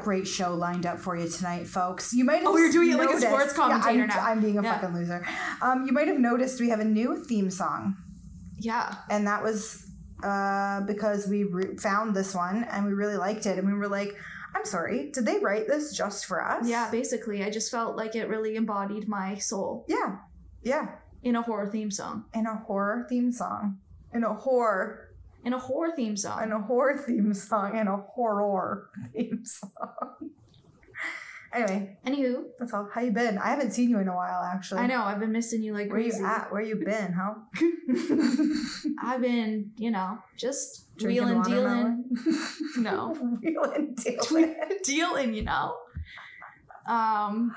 A great show lined up for you tonight, folks. You might have Oh, we're doing it like a sports commentator yeah, I'm, now. I'm being a Yeah. fucking loser. Um, you might have noticed we have a new theme song, Yeah. and that was uh, because we re- found this one and we really liked it, and we were like, "I'm sorry, did they write this just for us?" Yeah, basically. I just felt like it really embodied my soul yeah, yeah. in a horror theme song. In a horror theme song, in a horror, In a horror theme song. in a horror theme song, in a horror theme song. anyway, Anywho, that's all. How you been? I haven't seen you in a while, actually. I know, I've been missing you like Where you at? Where you been, huh? I've been, you know, just Drinking wheeling, dealing. No. Wheeling, dealing. dealing, you know. Um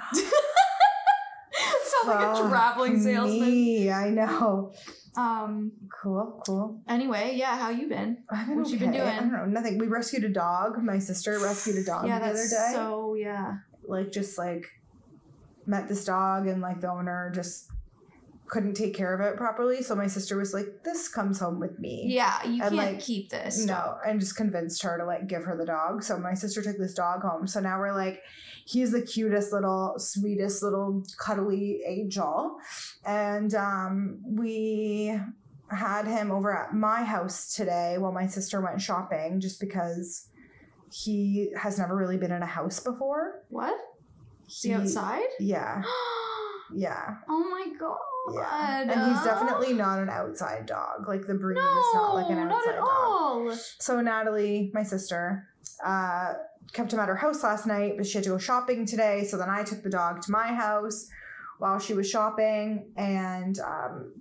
sounds like a traveling salesman. Me, I know. Um Cool, cool. anyway, yeah, how you been? I've been What you been okay. I doing? don't know, nothing. We rescued a dog. My sister rescued a dog yeah, the other day. so yeah. like just like met this dog and like the owner just couldn't take care of it properly. So my sister was like, "This comes home with me." Yeah, you And, can't like, keep this. No, and just convinced her to like give her the dog. So my sister took this dog home. So now we're like, he's the cutest little, sweetest little cuddly angel. And um, we had him over at my house today while my sister went shopping just because he has never really been in a house before. What? He, The outside? Yeah. Yeah. oh my god. Yeah. And he's definitely not an outside dog. Like the breed is not like an No, outside not at dog. all. So Natalie, my sister, uh, kept him at her house last night, but she had to go shopping today. So then I took the dog to my house while she was shopping, and um,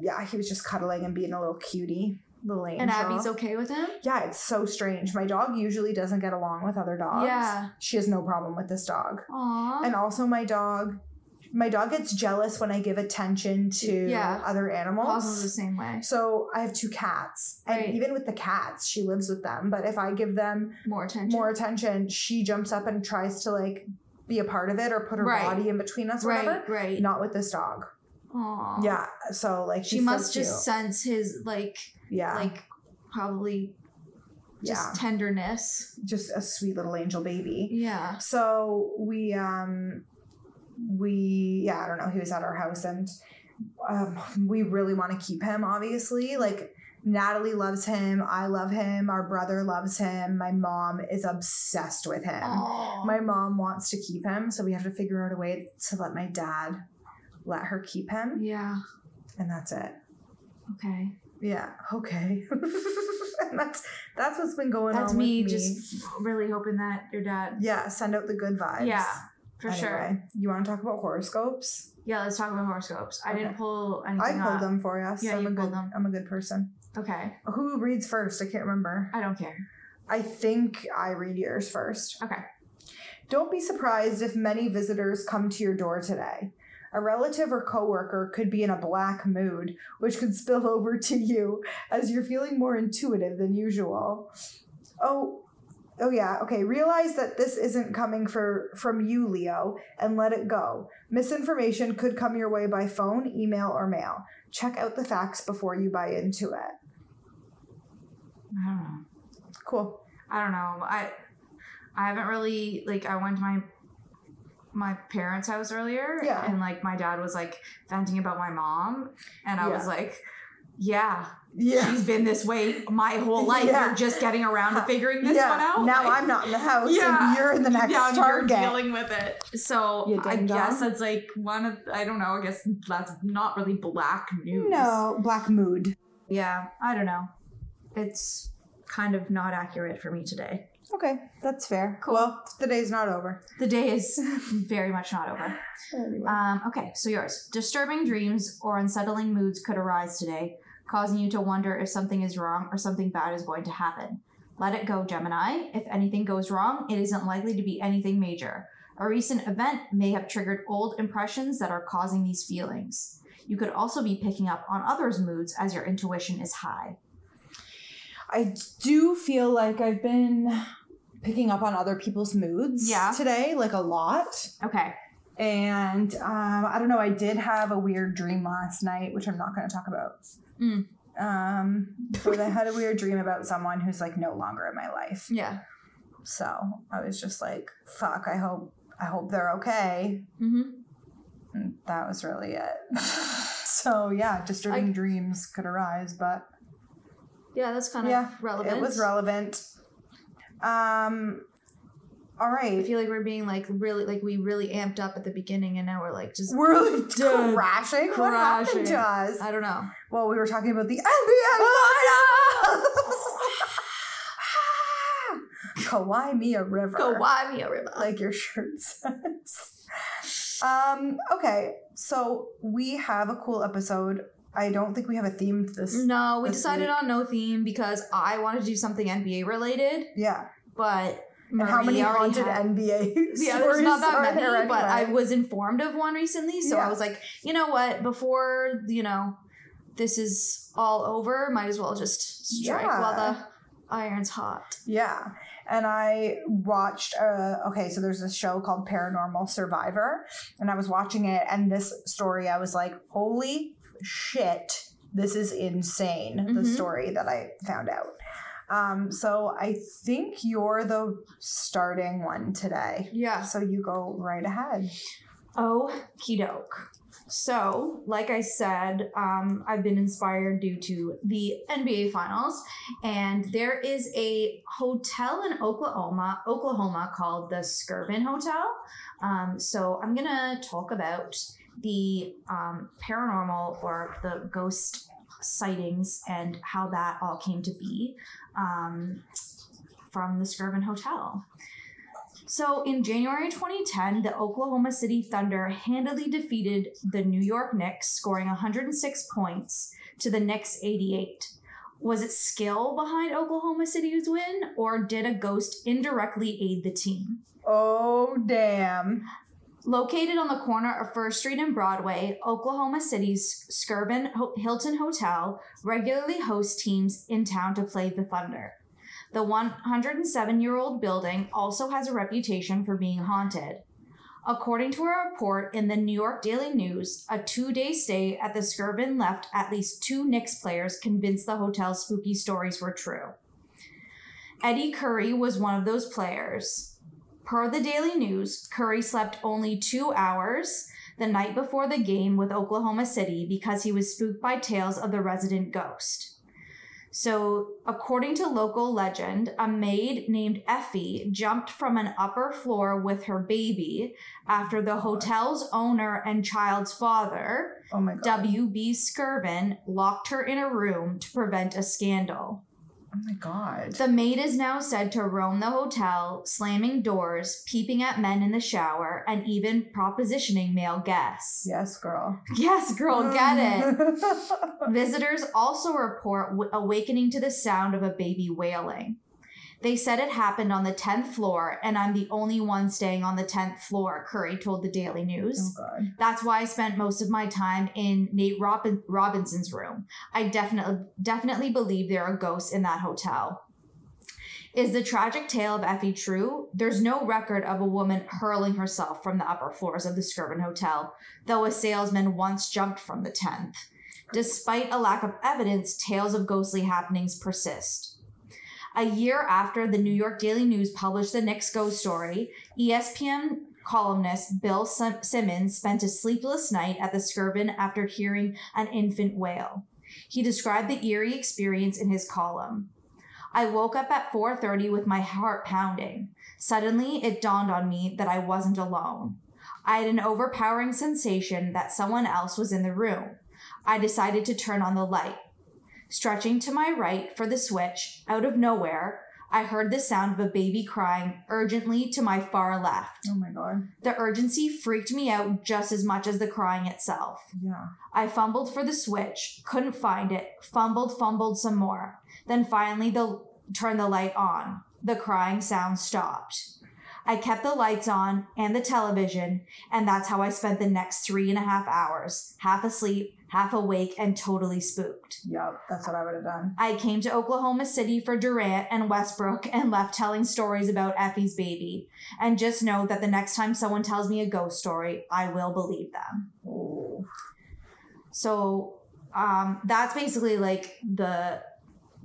yeah, he was just cuddling and being a little cutie, little angel. And Abby's okay with him? Yeah, it's so strange. My dog usually doesn't get along with other dogs. Yeah. she has no problem with this dog, Aw. and also my dog. My dog gets jealous when I give attention to Yeah. other animals. Cosmo's the same way. So I have two cats, and Right. even with the cats, she lives with them. But if I give them More attention. more attention, she jumps up and tries to like be a part of it or put her Right. body in between us, right, whatever. right. Not with this dog. Aw. Yeah. So like She she's so must just sense his like yeah, like probably just yeah, tenderness. just a sweet little angel baby. Yeah. So we um we yeah I don't know he was at our house and um, we really want to keep him obviously. Like Natalie loves him I love him our brother loves him my mom is obsessed with him. Aw. my mom wants to keep him so we have to figure out a way to let my dad let her keep him. Yeah. and that's it. Okay. yeah okay. And that's that's what's been going That's on me with me. just really hoping that your dad yeah send out the good vibes. Yeah, for sure. You want to talk about horoscopes Yeah, let's talk about horoscopes. I didn't pull anything I pulled up. them for us. Yeah, I'm you a pulled good. them. I'm a good person. Okay. Who reads first? I can't remember. I don't care. I think I read yours first. Okay. Don't be surprised if many visitors come to your door today. A relative or coworker could be in a black mood, which could spill over to you as you're feeling more intuitive than usual. Oh, oh yeah. Okay. Realize that this isn't coming for from you, Leo, and let it go. Misinformation could come your way by phone, email, or mail. Check out the facts before you buy into it. I don't know. Cool. I don't know. I I haven't really like I went to my my parents' house earlier Yeah. and like my dad was like venting about my mom and I was like, Yeah, Yeah. she's been this way my whole life. Yeah. You're just getting around to figuring this yeah. one out. Now Like, I'm not in the house Yeah. and you're in the next yeah, you're dealing with it. So I guess that's like one of I don't know. I guess that's not really black news. No, black mood. Yeah, I don't know. It's kind of not accurate for me today. Okay, that's fair. Cool. Well, the day's not over. The day is very much not over. Anyway. Um, okay, so yours. Disturbing dreams or unsettling moods could arise today, causing you to wonder if something is wrong or something bad is going to happen. Let it go, Gemini. If anything goes wrong, it isn't likely to be anything major. A recent event may have triggered old impressions that are causing these feelings. You could also be picking up on others' moods as your intuition is high. I do feel like I've been picking up on other people's moods Yeah. today, like a lot. Okay. And um, I don't know, I did have a weird dream last night, which I'm not going to talk about. Mm. Um, but I had a weird dream about someone who's like no longer in my life. Yeah. So I was just like, fuck, I hope I hope they're okay. Mm-hmm. And that was really it. so yeah, disturbing I- dreams could arise, but Yeah, that's kind of Yeah, relevant. it was relevant. Um all I feel like we're being like really like we really amped up at the beginning and now we're like just We're Dead. crashing. What happened to us? I don't know. Well, we were talking about the NBA finals. Kawhi Mia River. Go why me a river. like your shirt says. um, okay, so we have a cool episode. I don't think we have a theme to this. no, we this decided week. on no theme because I wanted to do something NBA related, Yeah. but And how many haunted had- NBA Yeah, there's stories not that many, there but I was informed of one recently, so Yeah. I was like, you know what? Before you know, this is all over, might as well just strike while the iron's hot. Yeah. And I watched, uh, okay, so there's this show called Paranormal Survivor, and I was watching it, and this story, I was like, holy shit, this is insane, the Mhm. story that I found out. Um, so I think you're the starting one today. Yeah. So you go right ahead. Okie doke. So, like I said, um, I've been inspired due to the NBA Finals, and there is a hotel in Oklahoma, Oklahoma called the Skirvin Hotel. Um, so, I'm gonna talk about the um, paranormal or the ghost sightings and how that all came to be um, from the Skirvin Hotel. So in January 2010, the Oklahoma City Thunder handily defeated the New York Knicks, scoring 106 points to the Knicks 88. Was it skill behind Oklahoma City's win, or did a ghost indirectly aid the team? Oh, damn. Located on the corner of First Street and Broadway, Oklahoma City's Skirvin Hilton Hotel regularly hosts teams in town to play the Thunder. The 107 year old building also has a reputation for being haunted. According to a report in the New York Daily News, a two day stay at the Skirvin left at least two Knicks players convinced the hotel's spooky stories were true. Eddie Curry was one of those players. Per the Daily News, Curry slept only two hours the night before the game with Oklahoma City because he was spooked by tales of the resident ghost. So, according to local legend, a maid named Effie jumped from an upper floor with her baby after the hotel's owner and child's father, Oh. W.B. Skirvin, locked her in a room to prevent a scandal. Oh my God. The maid is now said to roam the hotel, slamming doors, peeping at men in the shower, and even propositioning male guests. yes, girl. Yes, girl, get it. it. Visitors also report w- awakening to the sound of a baby wailing. They said it happened on the 10th floor, and I'm the only one staying on the 10th floor, Curry told the Daily oh News. God. That's why I spent most of my time in Nate Robin- Robinson's room. I definitely definitely believe there are ghosts in that hotel. Is the tragic tale of Effie true? There's no record of a woman hurling herself from the upper floors of the Skirvin Hotel, though a salesman once jumped from the 10th. Despite a lack of evidence, tales of ghostly happenings persist. A year after the New York Daily News published the Knicks ghost story, ESPN columnist Bill Sim- Simmons spent a sleepless night at the Skirvin after hearing an infant wail. He described the eerie experience in his column. I woke up at 4:30 with my heart pounding. Suddenly, it dawned on me that I wasn't alone. I had an overpowering sensation that someone else was in the room. I decided to turn on the light. Stretching to my right for the switch, out of nowhere, I heard the sound of a baby crying urgently to my far left. Oh my god. The urgency freaked me out just as much as the crying itself. Yeah. I fumbled for the switch, couldn't find it, fumbled, fumbled some more. Then finally the turned the light on. The crying sound stopped. I kept the lights on and the television, and that's how I spent the next three and a half hours, half asleep, half awake, and totally spooked. Yep. That's what I would have done. I came to Oklahoma City for Durant and Westbrook and left telling stories about Effie's baby. And just know that the next time someone tells me a ghost story, I will believe them. Oh. So um, that's basically like the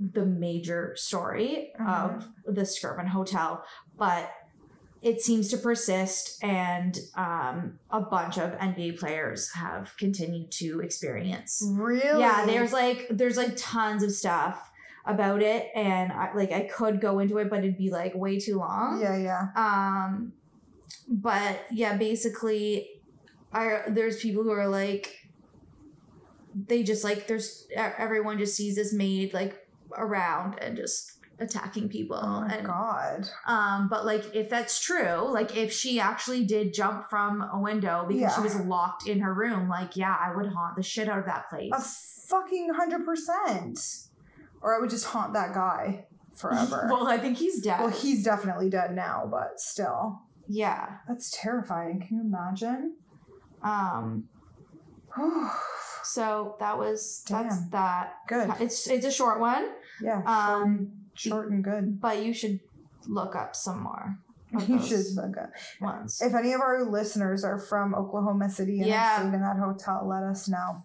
the major story of the Skirvin Hotel, but it seems to persist, and um, a bunch of NBA players have continued to experience. Really? Yeah, there's like there's like tons of stuff about it, and I, like I could go into it, but it'd be like way too long. Yeah, yeah. Um, but yeah, basically, I there's people who are like, they just like there's everyone just sees this maid like around and just attacking people Oh my and god. um but like if that's true like if she actually did jump from a window because she was locked in her room like yeah i would haunt the shit out of that place A fucking hundred percent. Or I would just haunt that guy forever. well i think he's dead well, he's definitely dead now, but still. yeah That's terrifying. Can you imagine? um so that was that's that Good. it's it's a short one Yeah. um short and good. but you should look up some more You should look up. ones If any of our listeners are from Oklahoma City and Yeah. have stayed in that hotel, let us know.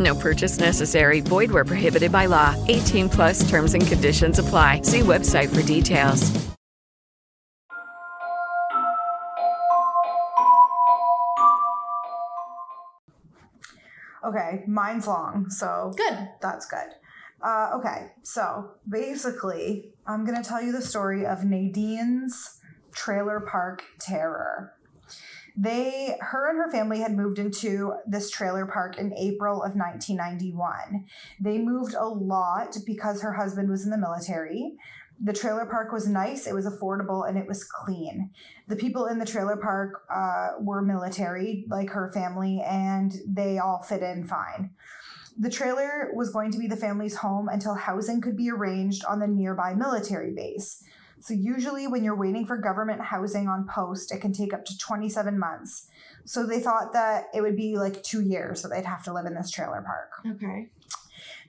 No purchase necessary. Void where prohibited by law. 18 plus terms and conditions apply. See website for details. Okay, mine's long, so good that's good. Uh, okay, so basically, I'm gonna tell you the story of Nadine's trailer park terror. They, her and her family had moved into this trailer park in April of 1991. They moved a lot because her husband was in the military. The trailer park was nice, it was affordable, and it was clean. The people in the trailer park uh, were military, like her family, and they all fit in fine. The trailer was going to be the family's home until housing could be arranged on the nearby military base. So, usually, when you're waiting for government housing on post, it can take up to 27 months. So, they thought that it would be like two years that they'd have to live in this trailer park. okay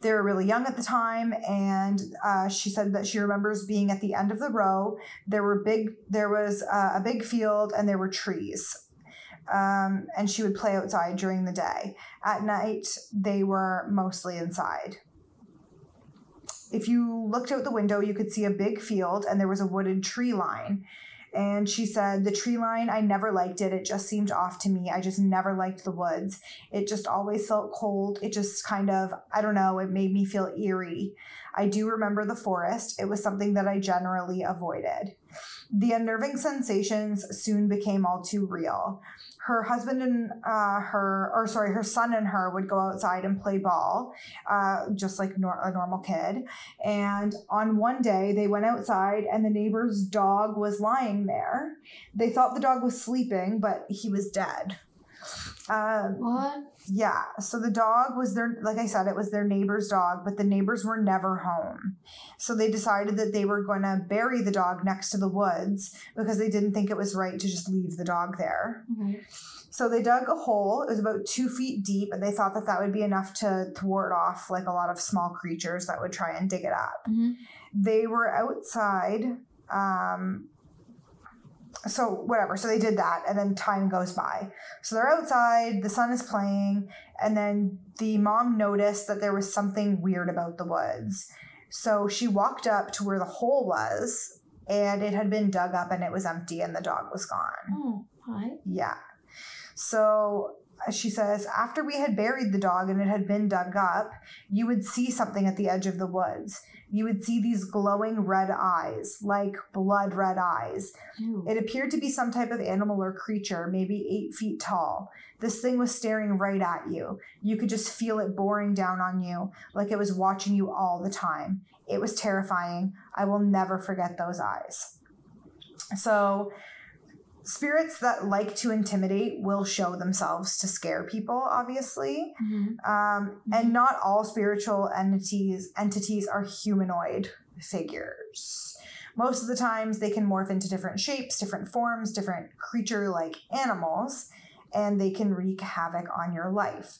They were really young at the time, and uh, she said that she remembers being at the end of the row. There were big, there was uh, a big field, and there were trees. Um, and she would play outside during the day. At night, they were mostly inside. If you looked out the window, you could see a big field, and there was a wooded tree line. And she said, The tree line, I never liked it. It just seemed off to me. I just never liked the woods. It just always felt cold. It just kind of, I don't know, it made me feel eerie. I do remember the forest. It was something that I generally avoided. The unnerving sensations soon became all too real. Her husband and uh, her, or sorry, her son and her would go outside and play ball, uh, just like nor- a normal kid. And on one day, they went outside and the neighbor's dog was lying there. They thought the dog was sleeping, but he was dead. Um, What? yeah, so the dog was their, like I said, it was their neighbor's dog, but the neighbors were never home. So they decided that they were going to bury the dog next to the woods because they didn't think it was right to just leave the dog there. Okay. So they dug a hole. It was about two feet deep, and they thought that that would be enough to thwart off like a lot of small creatures that would try and dig it up. Mhm. They were outside. Um, so whatever. So they did that, and then time goes by. So they're outside. The sun is playing, and then the mom noticed that there was something weird about the woods. So she walked up to where the hole was, and it had been dug up, and it was empty, and the dog was gone. Oh, hi. Yeah. So she says, after we had buried the dog and it had been dug up, you would see something at the edge of the woods. You would see these glowing red eyes, like blood red eyes. Ew. It appeared to be some type of animal or creature, maybe eight feet tall. This thing was staring right at you. You could just feel it boring down on you, like it was watching you all the time. It was terrifying. I will never forget those eyes. So, spirits that like to intimidate will show themselves to scare people, obviously. Mhm. Um, and not all spiritual entities entities are humanoid figures. Most of the times they can morph into different shapes, different forms, different creature-like animals, and they can wreak havoc on your life.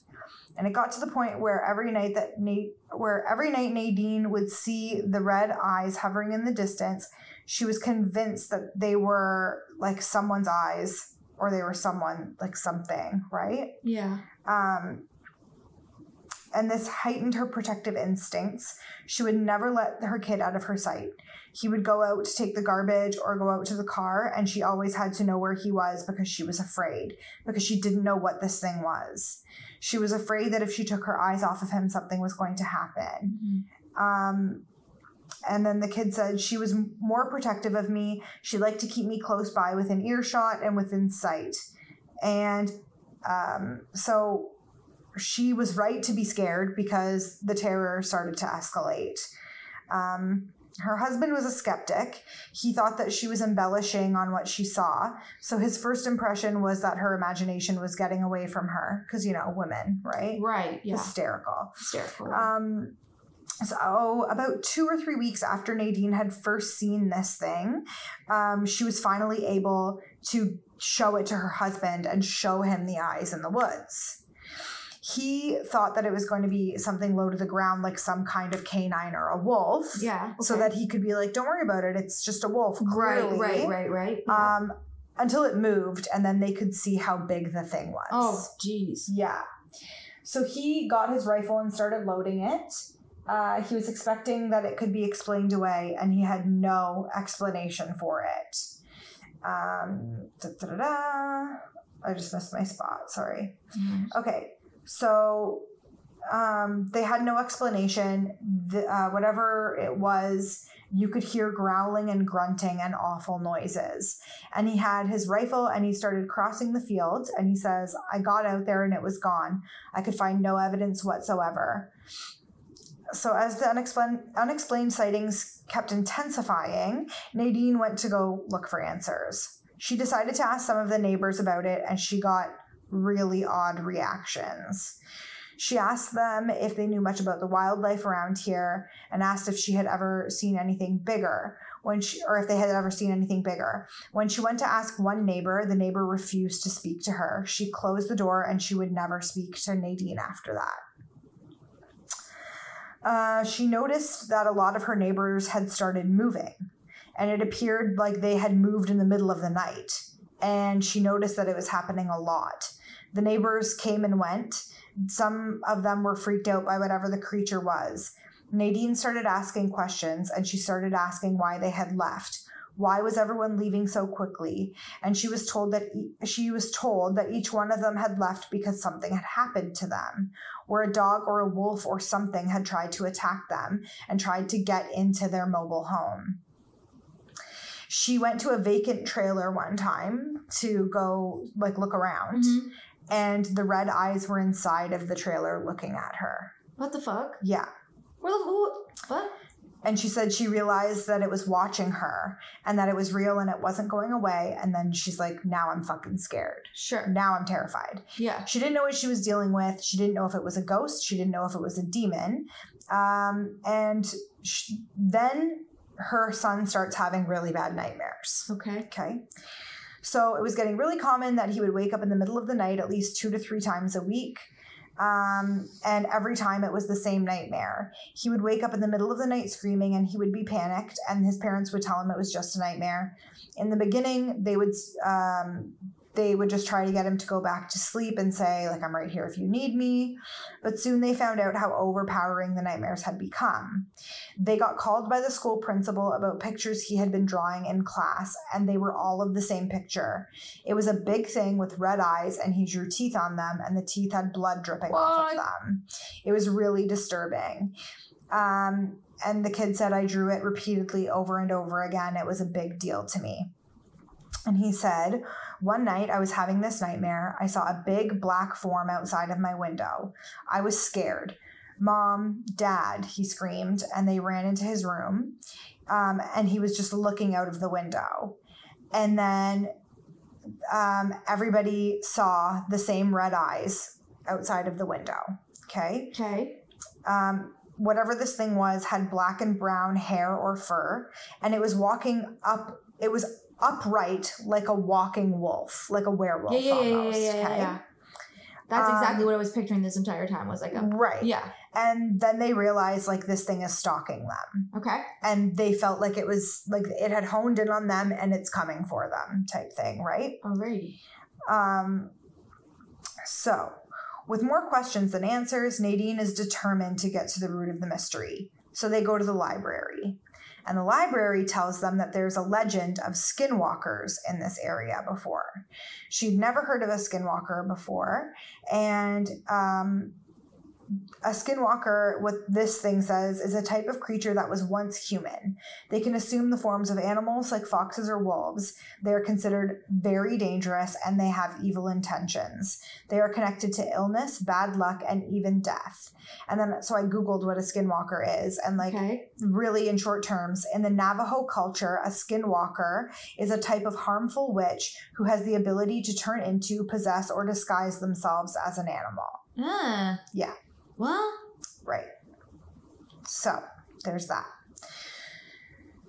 And it got to the point where every night that Nate, where every night Nadine would see the red eyes hovering in the distance, she was convinced that they were like someone's eyes or they were someone like something, right? Yeah. Um, and this heightened her protective instincts. She would never let her kid out of her sight. He would go out to take the garbage or go out to the car, and she always had to know where he was because she was afraid, because she didn't know what this thing was. She was afraid that if she took her eyes off of him, something was going to happen. Mhm. Um, and then the kid said she was more protective of me. She liked to keep me close by within earshot and within sight. And um, so she was right to be scared because the terror started to escalate. Um, her husband was a skeptic. He thought that she was embellishing on what she saw. So his first impression was that her imagination was getting away from her because, you know, women, right? Right. Yeah. Hysterical. Hysterical. Um, so about two or three weeks after Nadine had first seen this thing, um, she was finally able to show it to her husband and show him the eyes in the woods. He thought that it was going to be something low to the ground, like some kind of canine or a wolf. yeah. So that he could be like, "Don't worry about it. It's just a wolf." Right. clearly." Right. Right. Right. Yeah. Um, until it moved, and then they could see how big the thing was. oh, jeez. Yeah. So he got his rifle and started loading it. Uh, he was expecting that it could be explained away, and he had no explanation for it. Um. I just missed my spot. Sorry. Mhm. Okay, so um, they had no explanation. The, uh, whatever it was, you could hear growling and grunting and awful noises. And he had his rifle and he started crossing the fields. And he says, I got out there and it was gone. I could find no evidence whatsoever. So, as the unexplained, unexplained sightings kept intensifying, Nadine went to go look for answers. She decided to ask some of the neighbors about it, and she got really odd reactions. She asked them if they knew much about the wildlife around here and asked if she had ever seen anything bigger when she or if they had ever seen anything bigger. When she went to ask one neighbor, the neighbor refused to speak to her. She closed the door and she would never speak to Nadine after that. Uh, she noticed that a lot of her neighbors had started moving, and it appeared like they had moved in the middle of the night. And she noticed that it was happening a lot. The neighbors came and went. Some of them were freaked out by whatever the creature was. Nadine started asking questions and she started asking why they had left. Why was everyone leaving so quickly? And she was told that e- she was told that each one of them had left because something had happened to them, or a dog or a wolf or something had tried to attack them and tried to get into their mobile home. She went to a vacant trailer one time to go like look around, Mhm. and the red eyes were inside of the trailer looking at her. What the fuck? Yeah. Where the who- what? And she said she realized that it was watching her and that it was real and it wasn't going away. And then she's like, now I'm fucking scared. Sure. Now I'm terrified. Yeah. She didn't know what she was dealing with. She didn't know if it was a ghost. She didn't know if it was a demon. Um, and sh then her son starts having really bad nightmares. Okay. Okay. So it was getting really common that he would wake up in the middle of the night at least two to three times a week. Um, and every time it was the same nightmare. He would wake up in the middle of the night screaming and he would be panicked, and his parents would tell him it was just a nightmare. In the beginning, they would um, they would just try to get him to go back to sleep and say like i'm right here if you need me. But soon they found out how overpowering the nightmares had become. They got called by the school principal about pictures he had been drawing in class and they were all of the same picture. It was a big thing with red eyes and he drew teeth on them and the teeth had blood dripping off of them. It was really disturbing. Um, and the kid said i drew it repeatedly over and over again. It was a big deal to me and he said, One night I was having this nightmare. I saw a big black form outside of my window. I was scared. Mom, Dad, he screamed, and they ran into his room. Um, and he was just looking out of the window. And then um, everybody saw the same red eyes outside of the window. Okay Okay. um, whatever this thing was had black and brown hair or fur, and it was walking up. It was upright like a walking wolf, like a werewolf Yeah, yeah, yeah, yeah, almost. yeah, yeah, okay? yeah. That's Um, exactly what I was picturing this entire time. Was like a Right. yeah. And then they realized like this thing is stalking them, Okay. and they felt like it was like it had honed in on them and it's coming for them, type thing, right? Alrighty. Um, so, with more questions than answers, Nadine is determined to get to the root of the mystery. So they go to the library. And the library tells them that there's a legend of skinwalkers in this area before. She'd never heard of a skinwalker before. And um, a skinwalker, what this thing says, is a type of creature that was once human. They can assume the forms of animals like foxes or wolves. They are considered very dangerous and they have evil intentions. They are connected to illness, bad luck, and even death. And then, so I Googled what a skinwalker is, and like, Okay. really in short terms, in the Navajo culture, a skinwalker is a type of harmful witch who has the ability to turn into, possess, or disguise themselves as an animal. Ah. Yeah. Well. Right. So there's that.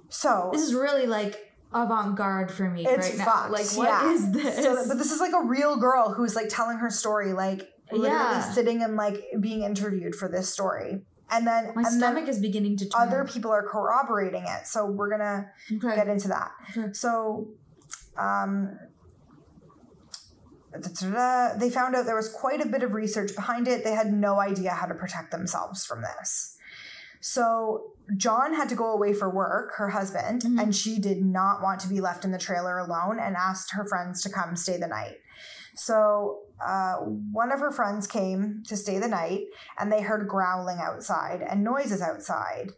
So This is really like avant garde for me it's right now. fucked. Like what yeah. is this? So, but this is like a real girl who's like telling her story, like literally Yeah. sitting and like being interviewed for this story. And then My and stomach then is beginning to turn. other people are corroborating it. So we're gonna okay. get into that. Sure. So, um, they found out there was quite a bit of research behind it. They had no idea how to protect themselves from this. So, John had to go away for work, her husband, Mhm. and she did not want to be left in the trailer alone and asked her friends to come stay the night. So, uh, one of her friends came to stay the night and they heard growling outside and noises outside.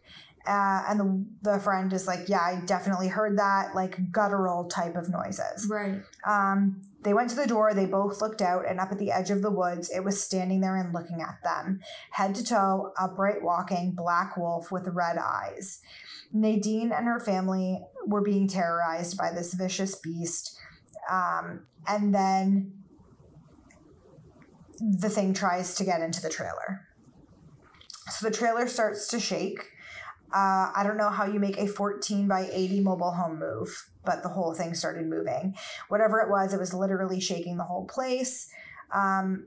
Uh, and the, the friend is like, Yeah, I definitely heard that, like guttural type of noises. Right. Um, they went to the door, they both looked out, and up at the edge of the woods, it was standing there and looking at them, head to toe, upright walking, black wolf with red eyes. Nadine and her family were being terrorized by this vicious beast. Um, and then the thing tries to get into the trailer. So the trailer starts to shake. Uh, I don't know how you make a 14 by 80 mobile home move, but the whole thing started moving. Whatever it was, it was literally shaking the whole place. Um,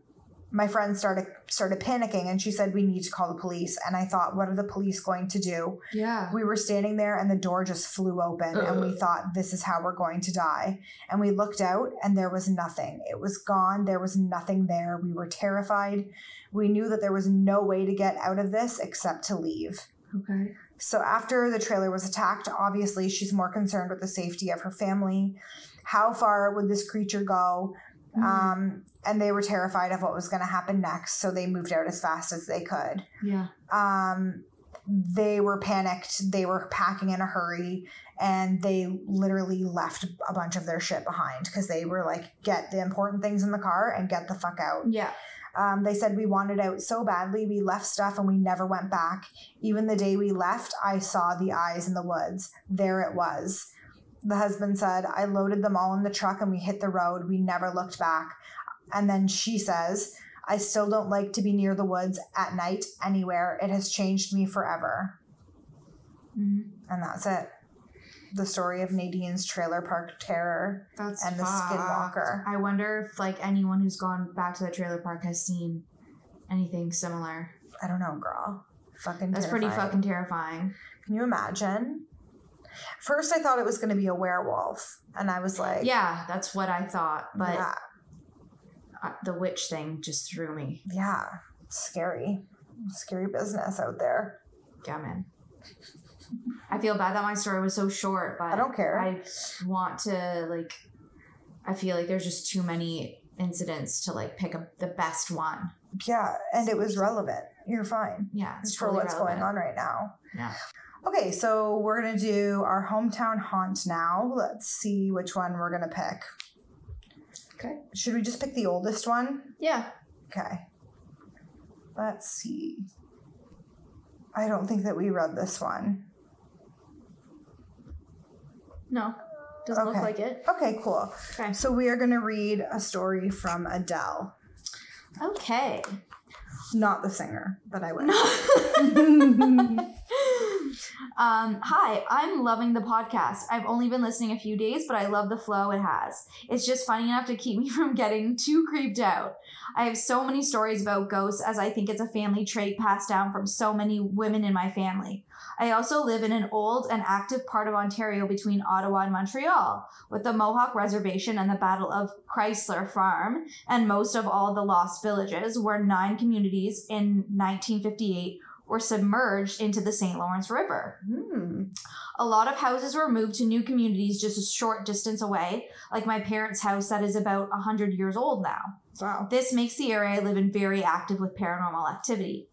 my friend started started panicking and she said we need to call the police. And i thought what are the police going to do? Yeah. we were standing there and the door just flew open and we thought this is how we're going to die. And we looked out and there was nothing. It was gone. There was nothing there. We were terrified. We knew that there was no way to get out of this except to leave. Okay. So after the trailer was attacked obviously she's more concerned with the safety of her family how far would this creature go Mm-hmm. um, and they were terrified of what was going to happen next so they moved out as fast as they could yeah. um, they were panicked. They were packing in a hurry, and they literally left a bunch of their shit behind because they were like, "Get the important things in the car and get the fuck out." Yeah. Um, they said we wanted out so badly, we left stuff and we never went back. Even the day we left, I saw the eyes in the woods. There it was. The husband said, I loaded them all in the truck and we hit the road. We never looked back. And then she says, I still don't like to be near the woods at night anywhere. It has changed me forever. Mhm. And that's it. The story of Nadine's trailer park terror. That's And the fucked. skinwalker. I wonder if like anyone who's gone back to the trailer park has seen anything similar. I don't know, girl. Fucking That's pretty fucking terrifying. Can you imagine? First, I thought it was going to be a werewolf, and I was like, Yeah, that's what I thought, but yeah, the witch thing just threw me. yeah, scary, scary business out there. Yeah, man. I feel bad that my story was so short, but I don't care. I want to like. I feel like there's just too many incidents to like pick a, the best one. Yeah, and it was relevant. You're fine Yeah, it's for totally what's relevant. going on right now. Yeah. Okay, so we're gonna do our hometown haunt now. Let's see which one we're gonna pick. Okay. Should we just pick the oldest one? Yeah. Okay. Let's see. I don't think that we read this one. No, doesn't Okay. look like it. Okay, cool. Okay. So we are going to read a story from Adele. Okay. Not the singer, but I will. um, hi, I'm loving the podcast. I've only been listening a few days, but I love the flow it has. It's just funny enough to keep me from getting too creeped out. I have so many stories about ghosts as I think it's a family trait passed down from so many women in my family. I also live in an old and active part of Ontario between Ottawa and Montreal, with the Mohawk Reservation and the Battle of Crysler Farm, and most of all the lost villages, where nine communities in 1958 were submerged into the St. Lawrence River. Hmm. A lot of houses were moved to new communities just a short distance away, like my parents' house that is about 100 years old now. Wow. This makes the area I live in very active with paranormal activity.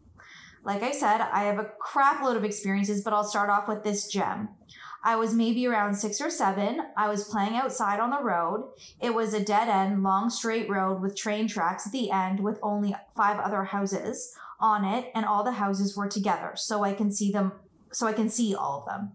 Like I said, I have a crap load of experiences, but I'll start off with this gem. I was maybe around six or seven. I was playing outside on the road. It was a dead end, long straight road with train tracks at the end with only five other houses on it, and all the houses were together, so I can see them so I can see all of them.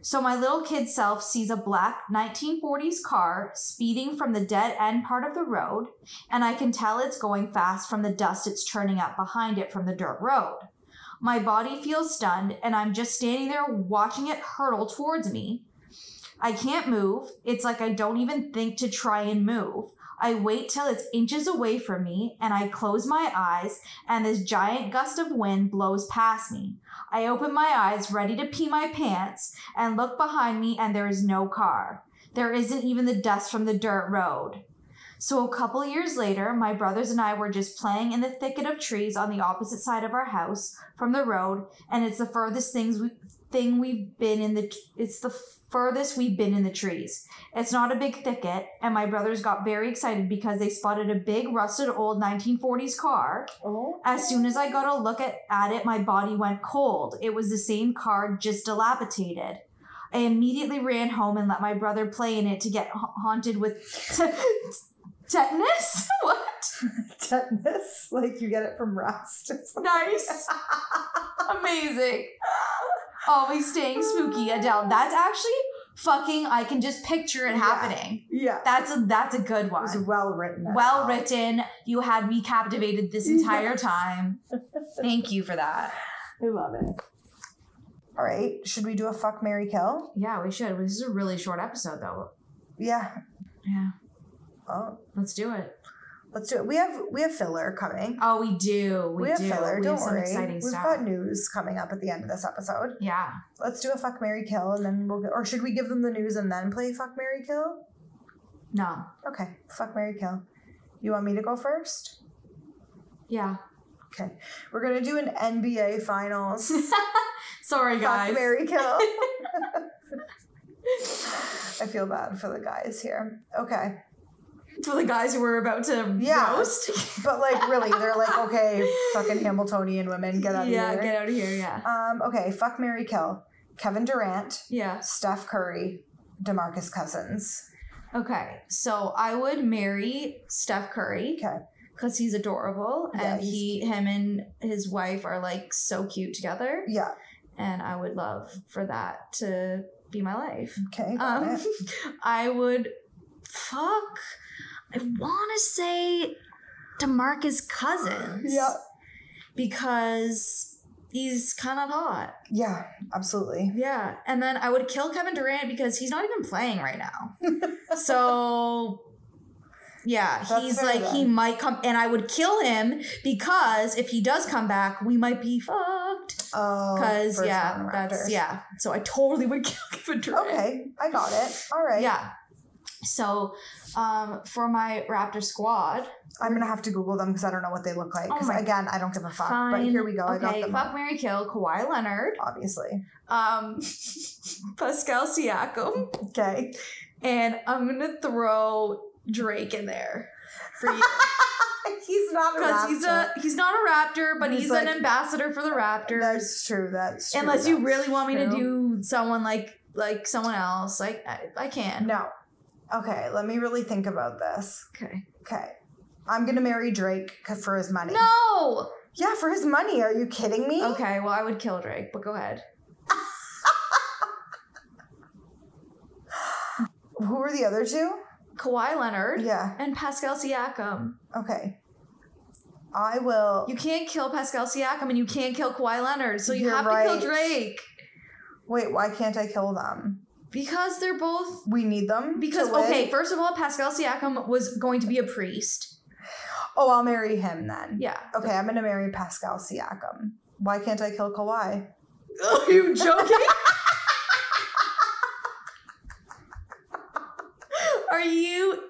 So my little kid self sees a black 1940s car speeding from the dead end part of the road, and I can tell it's going fast from the dust it's turning up behind it from the dirt road. My body feels stunned, and I'm just standing there watching it hurtle towards me. I can't move. It's like I don't even think to try and move. I wait till it's inches away from me, and I close my eyes, and this giant gust of wind blows past me. I open my eyes, ready to pee my pants, and look behind me, and there is no car. There isn't even the dust from the dirt road. So, a couple years later, my brothers and I were just playing in the thicket of trees on the opposite side of our house from the road, and it's the furthest things we, thing we've been in the. It's the furthest we've been in the trees. It's not a big thicket, and my brothers got very excited because they spotted a big, rusted old 1940s car. Oh. As soon as I got a look at, at it, my body went cold. It was the same car, just dilapidated. I immediately ran home and let my brother play in it to get ha- haunted with tetanus. what? Tetanus, like you get it from rust. Nice. Amazing. Always staying spooky, Adele. That's actually fucking. I can just picture it happening. yeah. That's a that's a good It was one. well written. Well written. You had me captivated this entire Yes. time. Thank you for that. I love it. All right. Should we do a fuck Mary Kill? Yeah, we should. This is a really short episode, though. Yeah. Yeah, Oh, let's do it. Let's do it. We have we have filler coming. Oh, we do. We, We, have do. filler. We Don't have worry. exciting We've stuff. got news coming up at the end of this episode. yeah. Let's do a fuck Mary kill, and then we'll. Or should we give them the news and then play fuck Mary kill? No. Okay, fuck Mary kill. You want me to go first? Yeah. Okay, we're gonna do an NBA Finals. Sorry, guys. Fuck Mary kill. I feel bad for the guys here. Okay, For the guys who were about to Yeah. roast. but like really, they're like, okay, fucking Hamiltonian women, get out of yeah, here. get out of here. Yeah. Um, okay, fuck Mary kill. Kevin Durant, Yeah. Steph Curry, Demarcus Cousins. Okay. So I would marry Steph Curry Okay. because he's adorable Yeah, and he, him and his wife are like so cute together. Yeah. And I would love for that to be my life. Okay. Um, it. I would fuck. I want to say Demarcus Cousins. Yeah. Because he's kind of hot. Yeah. Absolutely. Yeah. And then I would kill Kevin Durant because he's not even playing right now. so. Yeah, That's he's like he might come, and I would kill him because if he does come back, we might be fucked. Oh. Because yeah, that's yeah. So I totally would kill Kevin Durant. Okay, I got it. All right. Yeah. So, um, for my Raptor squad, I'm gonna have to Google them because I don't know what they look like. Oh Because my- again, I don't give a fuck. fine. But here we go. I got Okay, them. fuck Mary Kill, Kawhi Leonard, Obviously. um, Pascal Siakam, Okay. and I'm gonna throw Drake in there for you he's not a because he's a he's not a Raptor, but He's he's, like- an ambassador for the Raptors. That's true. That's true. Unless you really want me to do someone like like someone else, like I, I can. No. Okay. Let me really think about this. Okay. Okay. I'm gonna marry Drake for his money. No. Yeah, for his money. Are you kidding me? Okay. Well, I would kill Drake, but go ahead. Who were the other two? Kawhi Leonard. Yeah. and Pascal Siakam. Okay. I will. You can't kill Pascal Siakam and you can't kill Kawhi Leonard, so you have to kill Drake Wait. Why can't I kill them? Because they're both. We need them. Because to okay, first of all, Pascal Siakam was going to be a priest. Oh, I'll marry him then. Yeah. Okay, I'm gonna marry Pascal Siakam. Why can't I kill Kawhi? Are you joking? Are you?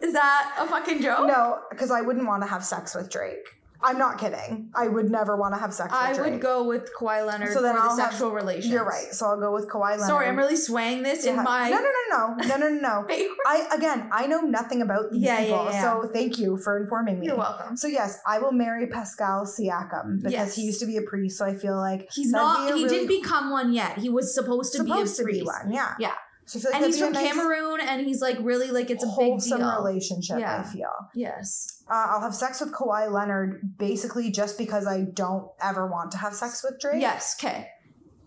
Is that a fucking joke? No, because I wouldn't want to have sex with Drake. I'm not kidding. I would never want to have sex with I would go with Kawhi Leonard So then for I'll the have- sexual relations. You're right. So I'll go with Kawhi Leonard. Sorry, I'm really swaying this in my. No, no, no, no, no, no, no, no. I again, I know nothing about these Yeah, yeah, people, yeah. so thank you for informing me. You're welcome. So yes, I will marry Pascal Siakam because Yes. he used to be a priest. So I feel like He's not. He really didn't become one yet. He was supposed to supposed be a to be priest. one. Yeah, Yeah. Like and he's from nice, Cameroon, and he's like really like it's a big wholesome deal. relationship. Yeah. I feel. Yes. Uh, I'll have sex with Kawhi Leonard basically just because I don't ever want to have sex with Drake. Yes. Okay.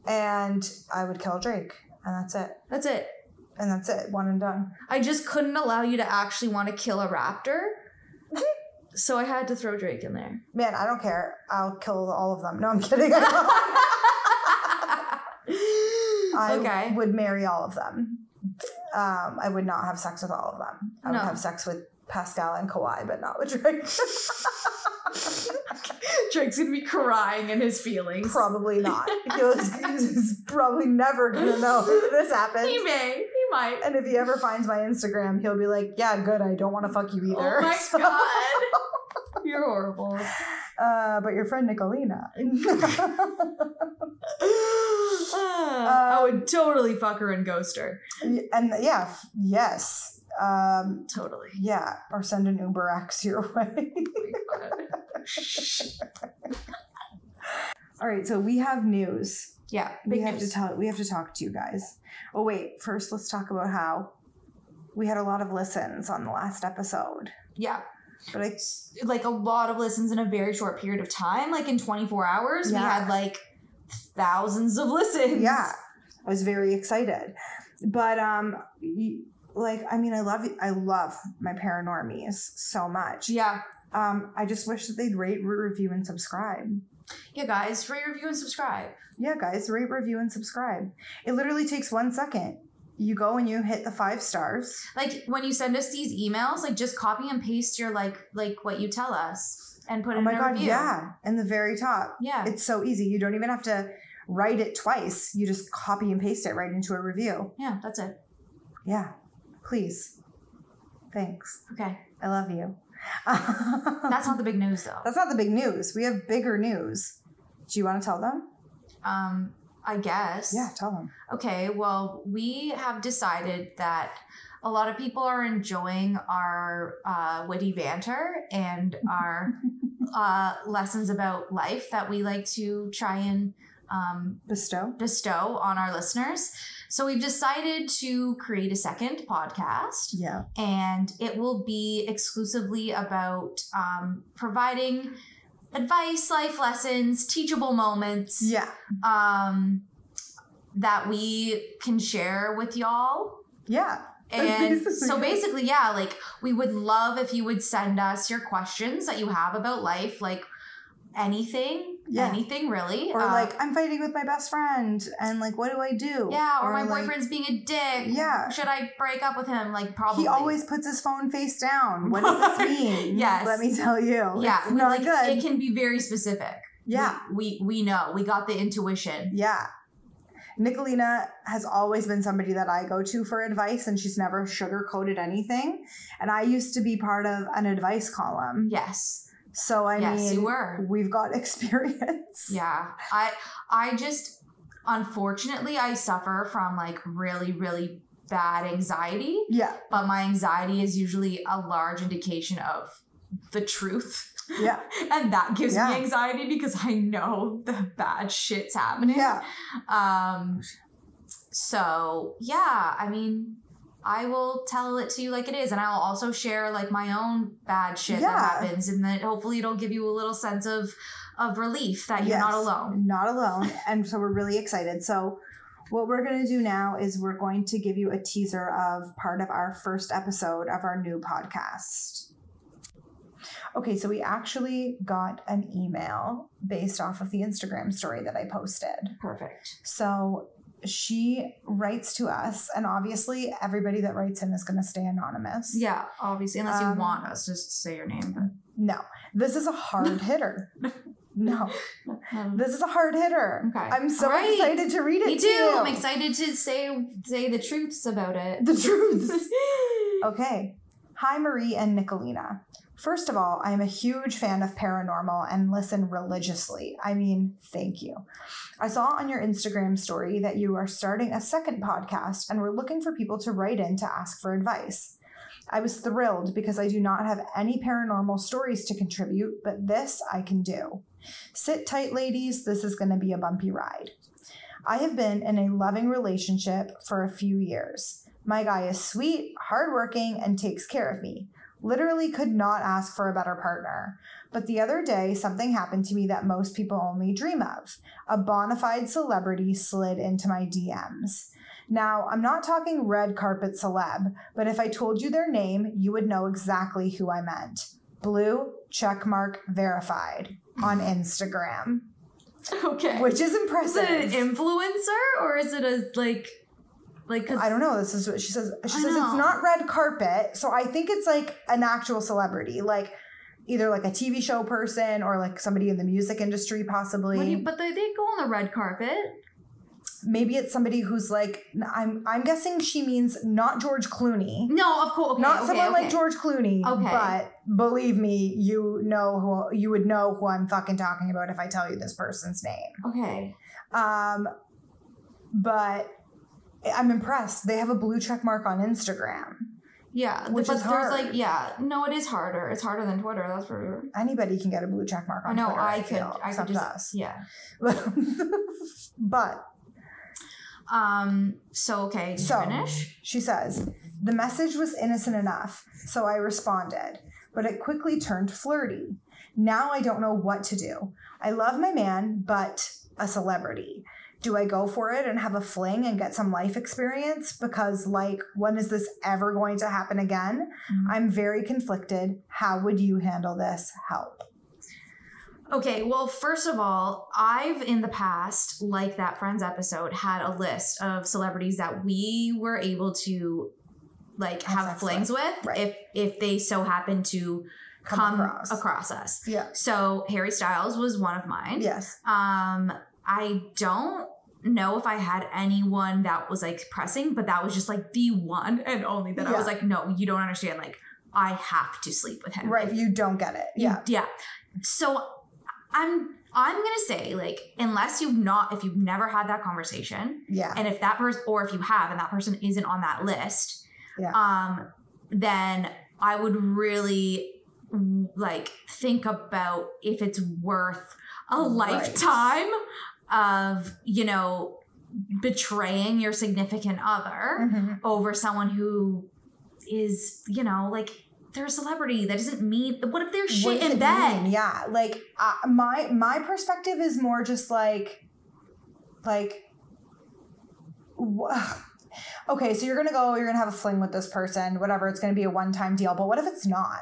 And I would kill Drake. And that's it. That's it. And that's it. One and done. I just couldn't allow you to actually want to kill a raptor. so I had to throw Drake in there. Man, I don't care. I'll kill all of them. No, I'm kidding. I okay. would marry all of them. Um, I would not have sex with all of them. I would have sex with Pascal and Kawhi, but not with Drake. Drake's gonna be crying in his feelings. probably not. He was, he's probably never gonna know this happened. He may. He might. And if he ever finds my Instagram, he'll be like, "Yeah, good. I don't want to fuck you either." Oh my So- god. You're horrible. Uh, but your friend Nicolina. I would totally fuck her and ghost her. and yeah, yes, um, Totally. yeah, or send an Uber X your way. All right, so we have news. yeah, we have news. to tell. We have to talk to you guys. Oh wait, first let's talk about how we had a lot of listens on the last episode. yeah, But I, like a lot of listens in a very short period of time. Like in 24 hours, we had like thousands of listens. yeah, I was very excited. But um, like I mean, I love I love my paranormies so much. Yeah. Um, I just wish that they'd rate, review, and subscribe. Yeah, guys, rate, review, and subscribe. Yeah, guys, rate, review, and subscribe. It literally takes one second. You go and you hit the five stars. Like when you send us these emails, like just copy and paste your like like what you tell us and put it Oh my in a god, review. yeah. In the very top. Yeah. It's so easy. You don't even have to write it twice. You just copy and paste it right into a review. yeah, that's it. Yeah. Please. Thanks. Okay. I love you. That's not the big news though. That's not the big news. We have bigger news. Do you want to tell them? Um, I guess. Yeah, tell them. Okay, well, we have decided that a lot of people are enjoying our uh, witty banter and our uh, lessons about life that we like to try and um, Bestow. bestow on our listeners. So we've decided to create a second podcast, Yeah. and it will be exclusively about um, providing advice, life lessons, teachable moments Yeah. um, that we can share with y'all. Yeah. And so basically, yeah, like we would love if you would send us your questions that you have about life, like anything, Yeah. anything really. Or like, um, I'm fighting with my best friend and like, what do I do? yeah, or, my like, boyfriend's being a dick. Yeah. Should I break up with him? Like, probably. He always puts his phone face down. What does this mean? Yes. Let me tell you. Yeah, It's we- not like, good. It can be very specific. yeah. We, we we know. We got the intuition. Yeah. Nicolina has always been somebody that I go to for advice, and she's never sugarcoated anything. And I used to be part of an advice column. Yes. So, I Yes, mean, you were. we've got experience. Yeah. I I just unfortunately I suffer from like really really bad anxiety, Yeah. but my anxiety is usually a large indication of the truth. Yeah. and that gives Yeah. me anxiety because I know the bad shit's happening. Yeah. Um so yeah, I mean I will tell it to you like it is, and I'll also share like my own bad shit Yeah. that happens, and then hopefully it'll give you a little sense of of relief that you're not alone. Not alone. and so we're really excited. So, what we're going to do now is we're going to give you a teaser of part of our first episode of our new podcast. Okay, so we actually got an email based off of the Instagram story that I posted. Perfect. So she writes to us, and obviously, everybody that writes in is going to stay anonymous. Yeah, obviously, unless Um, you want us just to say your name. But No, this is a hard hitter. No, Um, this is a hard hitter. Okay. I'm so right. excited to read it me to too. you. I'm excited to say say the truths about it. The truths. Okay. Hi, Marie and Nicolina. First of all, I'm a huge fan of paranormal and listen religiously. I mean, thank you. I saw on your Instagram story that you are starting a second podcast and were looking for people to write in to ask for advice. I was thrilled because I do not have any paranormal stories to contribute, but this I can do. Sit tight, ladies. This is going to be a bumpy ride. I have been in a loving relationship for a few years. My guy is sweet, hardworking, and takes care of me. Literally could not ask for a better partner. But the other day, something happened to me that most people only dream of. A bona fide celebrity slid into my DMs. Now, I'm not talking red carpet celeb, but if I told you their name, you would know exactly who I meant. Blue, checkmark, verified on hmm. Instagram, okay. which is impressive. is it an influencer or is it a like like I don't know. This is what she says. She I says know. it's not red carpet, so I think it's like an actual celebrity, like either like a TV show person or like somebody in the music industry, possibly. you, but they, they go on the red carpet. Maybe it's somebody who's like I'm. I'm guessing she means not George Clooney, No, of course. Okay, not okay, someone okay. like George Clooney. Okay. but believe me, you know who you would know who I'm fucking talking about if I tell you this person's name. Okay. Um, but I'm impressed. They have a blue check mark on Instagram. Yeah, Which but is there's hard. like yeah, no, it is harder. It's harder than Twitter. That's for sure. anybody can get a blue check mark on I know. Twitter, I could. feel, I could just. us. Yeah. but Um. So okay. So- finish? she says the message was innocent enough, so I responded, but it quickly turned flirty. Now I don't know what to do. I love my man, but a celebrity. Do I go for it and have a fling and get some life experience? Because, like, when is this ever going to happen again? Mhm. I'm very conflicted. How would you handle this? Help. Okay, well, first of all, I've in the past, like that Friends episode, had a list of celebrities that we were able to like Have have sex flings with, with, right. if if they so happen to Come come, across. across. us. Yeah. So Harry Styles was one of mine. Yes. Um, I don't know if I had anyone that was like pressing, but that was just like the one and only that I was like, no, you don't understand. Like, I have to sleep with him. Right. You don't get it. Yeah. yeah. So I'm I'm gonna say like unless you've not if you've never had that conversation Yeah. and if that person or if you have and that person isn't on that list, Yeah. um, then I would really like think about if it's worth a Right. lifetime of you know betraying your significant other Mhm. over someone who is you know like they're a celebrity that doesn't mean what if they're shit in bed mean? Yeah, like uh, my my perspective is more just like, like, wh- okay, so you're gonna go, you're gonna have a fling with this person, whatever. It's gonna be a one time deal, but what if it's not?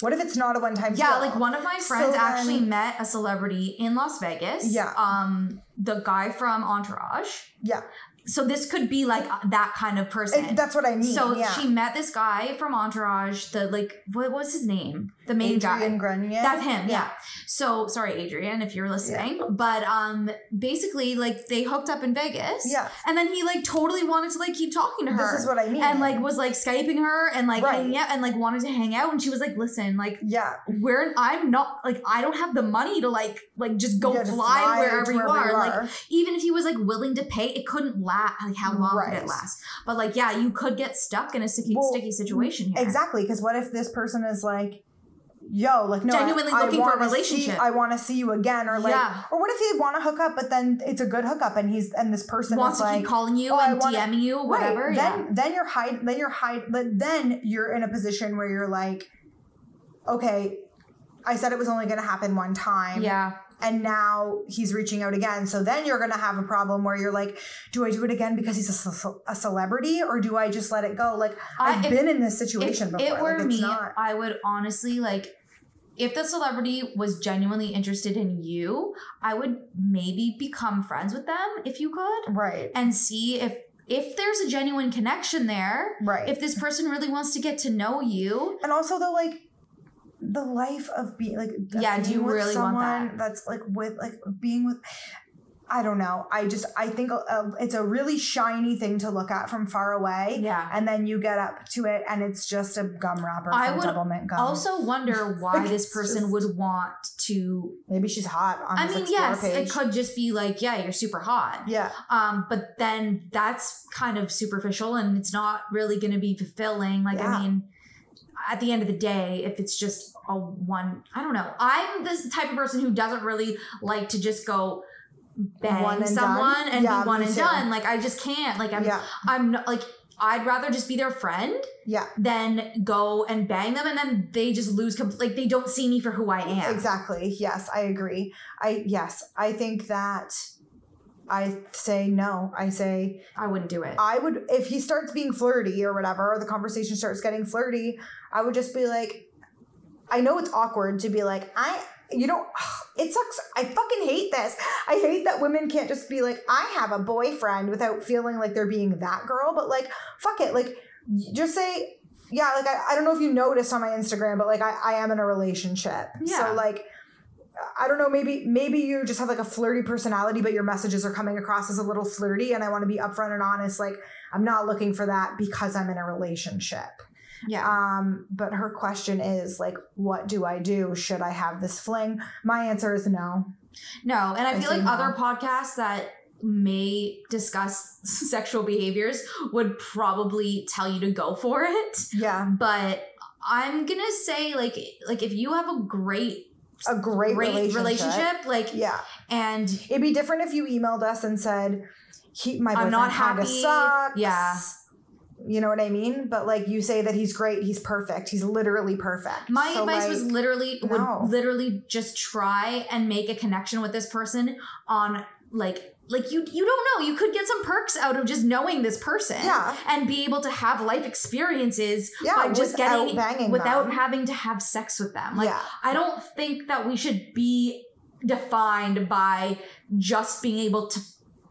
What if it's not a one time deal? Yeah, like one of my So friends then- actually met a celebrity in Las Vegas. Yeah. Um, the guy from Entourage. Yeah, So this could be like that kind of person. It- that's what I mean. so yeah. she met this guy from Entourage. The like, what was his name? The main guy. Adrian guy. Grenier. That's him, yeah. So sorry, Adrian, if you're listening. But um basically like they hooked up in Vegas. Yeah. And then he like totally wanted to like keep talking to her. This is what I mean. and like was like Skyping her and like Right. hanging out and like wanted to hang out. And she was like, listen, like yeah, we're I'm not like I don't have the money to like like just go Yeah, fly, fly wherever, to you are. Like are. even if he was like willing to pay, it couldn't last. Like how long could it last? But like yeah, you could get stuck in a sticky, Well, sticky situation here. Exactly, because what if this person is like, "Yo, like no, I- Genuinely I, looking for a relationship. See, I want to see you again," or like, Yeah. or what if they want to hook up, but then it's a good hookup, and he's and this person Wants is to like, keep calling you "Oh, and wanna-" DMing you, whatever. Right. yeah. Then then you're hide. Then you're hide. But then you're in a position where you're like, okay, I said it was only going to happen one time. yeah. And mm-hmm. now he's reaching out again. So then you're going to have a problem where you're like, do I do it again because he's a, ce- a celebrity or do I just let it go? Like, I- I've if- been in this If situation before. it were like, me, not. I would honestly like if the celebrity was genuinely interested in you, I would maybe become friends with them if you could Right. and see if if there's a genuine connection there. Right. If this person really wants to get to know you, and also though like the life of being like Yeah, do you with really want someone that? that's like with like being with I don't know. I just I think uh, it's a really shiny thing to look at from far away. Yeah. And then you get up to it and it's just a gum wrapper I would Double Mint Gum. also wonder why this person just- would want to maybe she's hot on I mean, yes, page. it could just be like, yeah, you're super hot. Yeah. Um, but then that's kind of superficial and it's not really going to be fulfilling. Like, Yeah. I mean, at the end of the day, if it's just a one, I don't know. I'm this type of person who doesn't really like to just go bang One and someone done? and Yeah, be one and too. done. Like, I just can't. Like, I'm, yeah. I'm not like. I'd rather just be their friend Yeah. than go and bang them, and then they just lose. Like they don't see me for who I am. Exactly. Yes, I agree. I yes, I think that I say no. I say I wouldn't do it. I would if he starts being flirty or whatever, or the conversation starts getting flirty, I would just be like I know it's awkward to be like I you know it sucks. I fucking hate this. I hate that women can't just be like I have a boyfriend without feeling like they're being that girl, but like fuck it. Like just say yeah, like I, I don't know if you noticed on my Instagram, but like I, I am in a relationship. Yeah. So like I don't know, maybe maybe you just have like a flirty personality, but your messages are coming across as a little flirty, and I want to be upfront and honest. Like I'm not looking for that because I'm in a relationship. yeah. Um, but her question is like, what do I do? Should I have this fling? My answer is no. No, and I, I feel like no. other podcasts that may discuss sexual behaviors would probably tell you to go for it. Yeah, But I'm gonna say like like if you have a great a great, great relationship. relationship, like Yeah, and it'd be different if you emailed us and said, "He, my I'm not happy." sucks." Yeah. You know what I mean? But like you say that he's great, he's perfect, he's literally perfect. my So, advice like, was literally would no. literally just try and make a connection with this person on like like you you don't know you could get some perks out of just knowing this person Yeah. and be able to have life experiences Yeah, by just without getting without them. having to have sex with them like yeah. i don't think that we should be defined by just being able to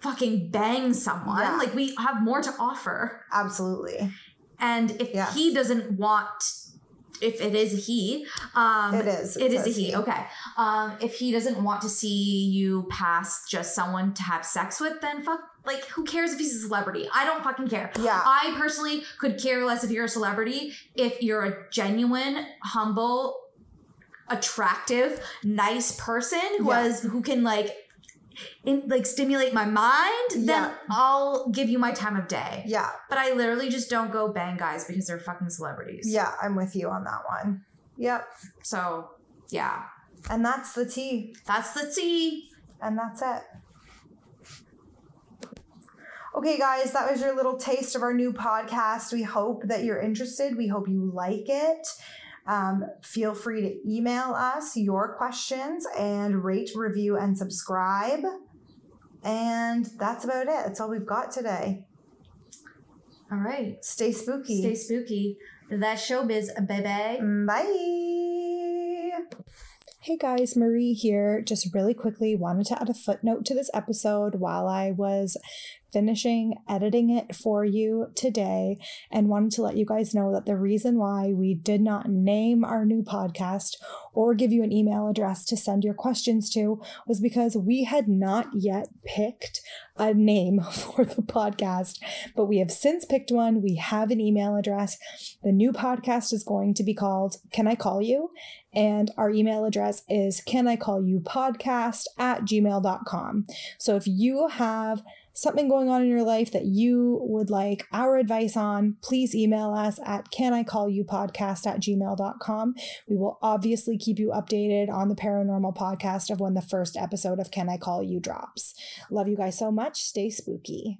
fucking bang someone Yeah. like we have more to offer Absolutely. and if Yes. he doesn't want if it is a he um It is. it is a says he. Okay. Um, if he doesn't want to see you past just someone to have sex with, then fuck. Like, who cares if he's a celebrity? I don't fucking care. Yeah. I personally could care less if you're a celebrity. If you're a genuine, humble, attractive, nice person who Yeah. has who can like, in, like stimulate my mind, then Yeah. I'll give you my time of day. Yeah. But I literally just don't go bang guys because they're fucking celebrities. Yeah. I'm with you on that one. Yep. So yeah, And that's the tea. that's the tea. And that's it. Okay, guys, that was your little taste of our new podcast. We hope that you're interested. We hope you like it. Um, feel free to email us your questions and rate, review, and subscribe. And that's about it. That's all we've got today. All right. Stay spooky. Stay spooky. That's showbiz, baby. Bye. Hey guys, Marie here. Just really quickly wanted to add a footnote to this episode while I was finishing editing it for you today and wanted to let you guys know that the reason why we did not name our new podcast or give you an email address to send your questions to was because we had not yet picked a name for the podcast, but we have since picked one. We have an email address. The new podcast is going to be called Can I Call You? And our email address is can I call you podcast at gmail.com. So if you have something going on in your life that you would like our advice on, please email us at can I call you podcast at gmail.com. We will obviously keep you updated on the paranormal podcast of when the first episode of Can I Call You drops. Love you guys so much. Stay spooky.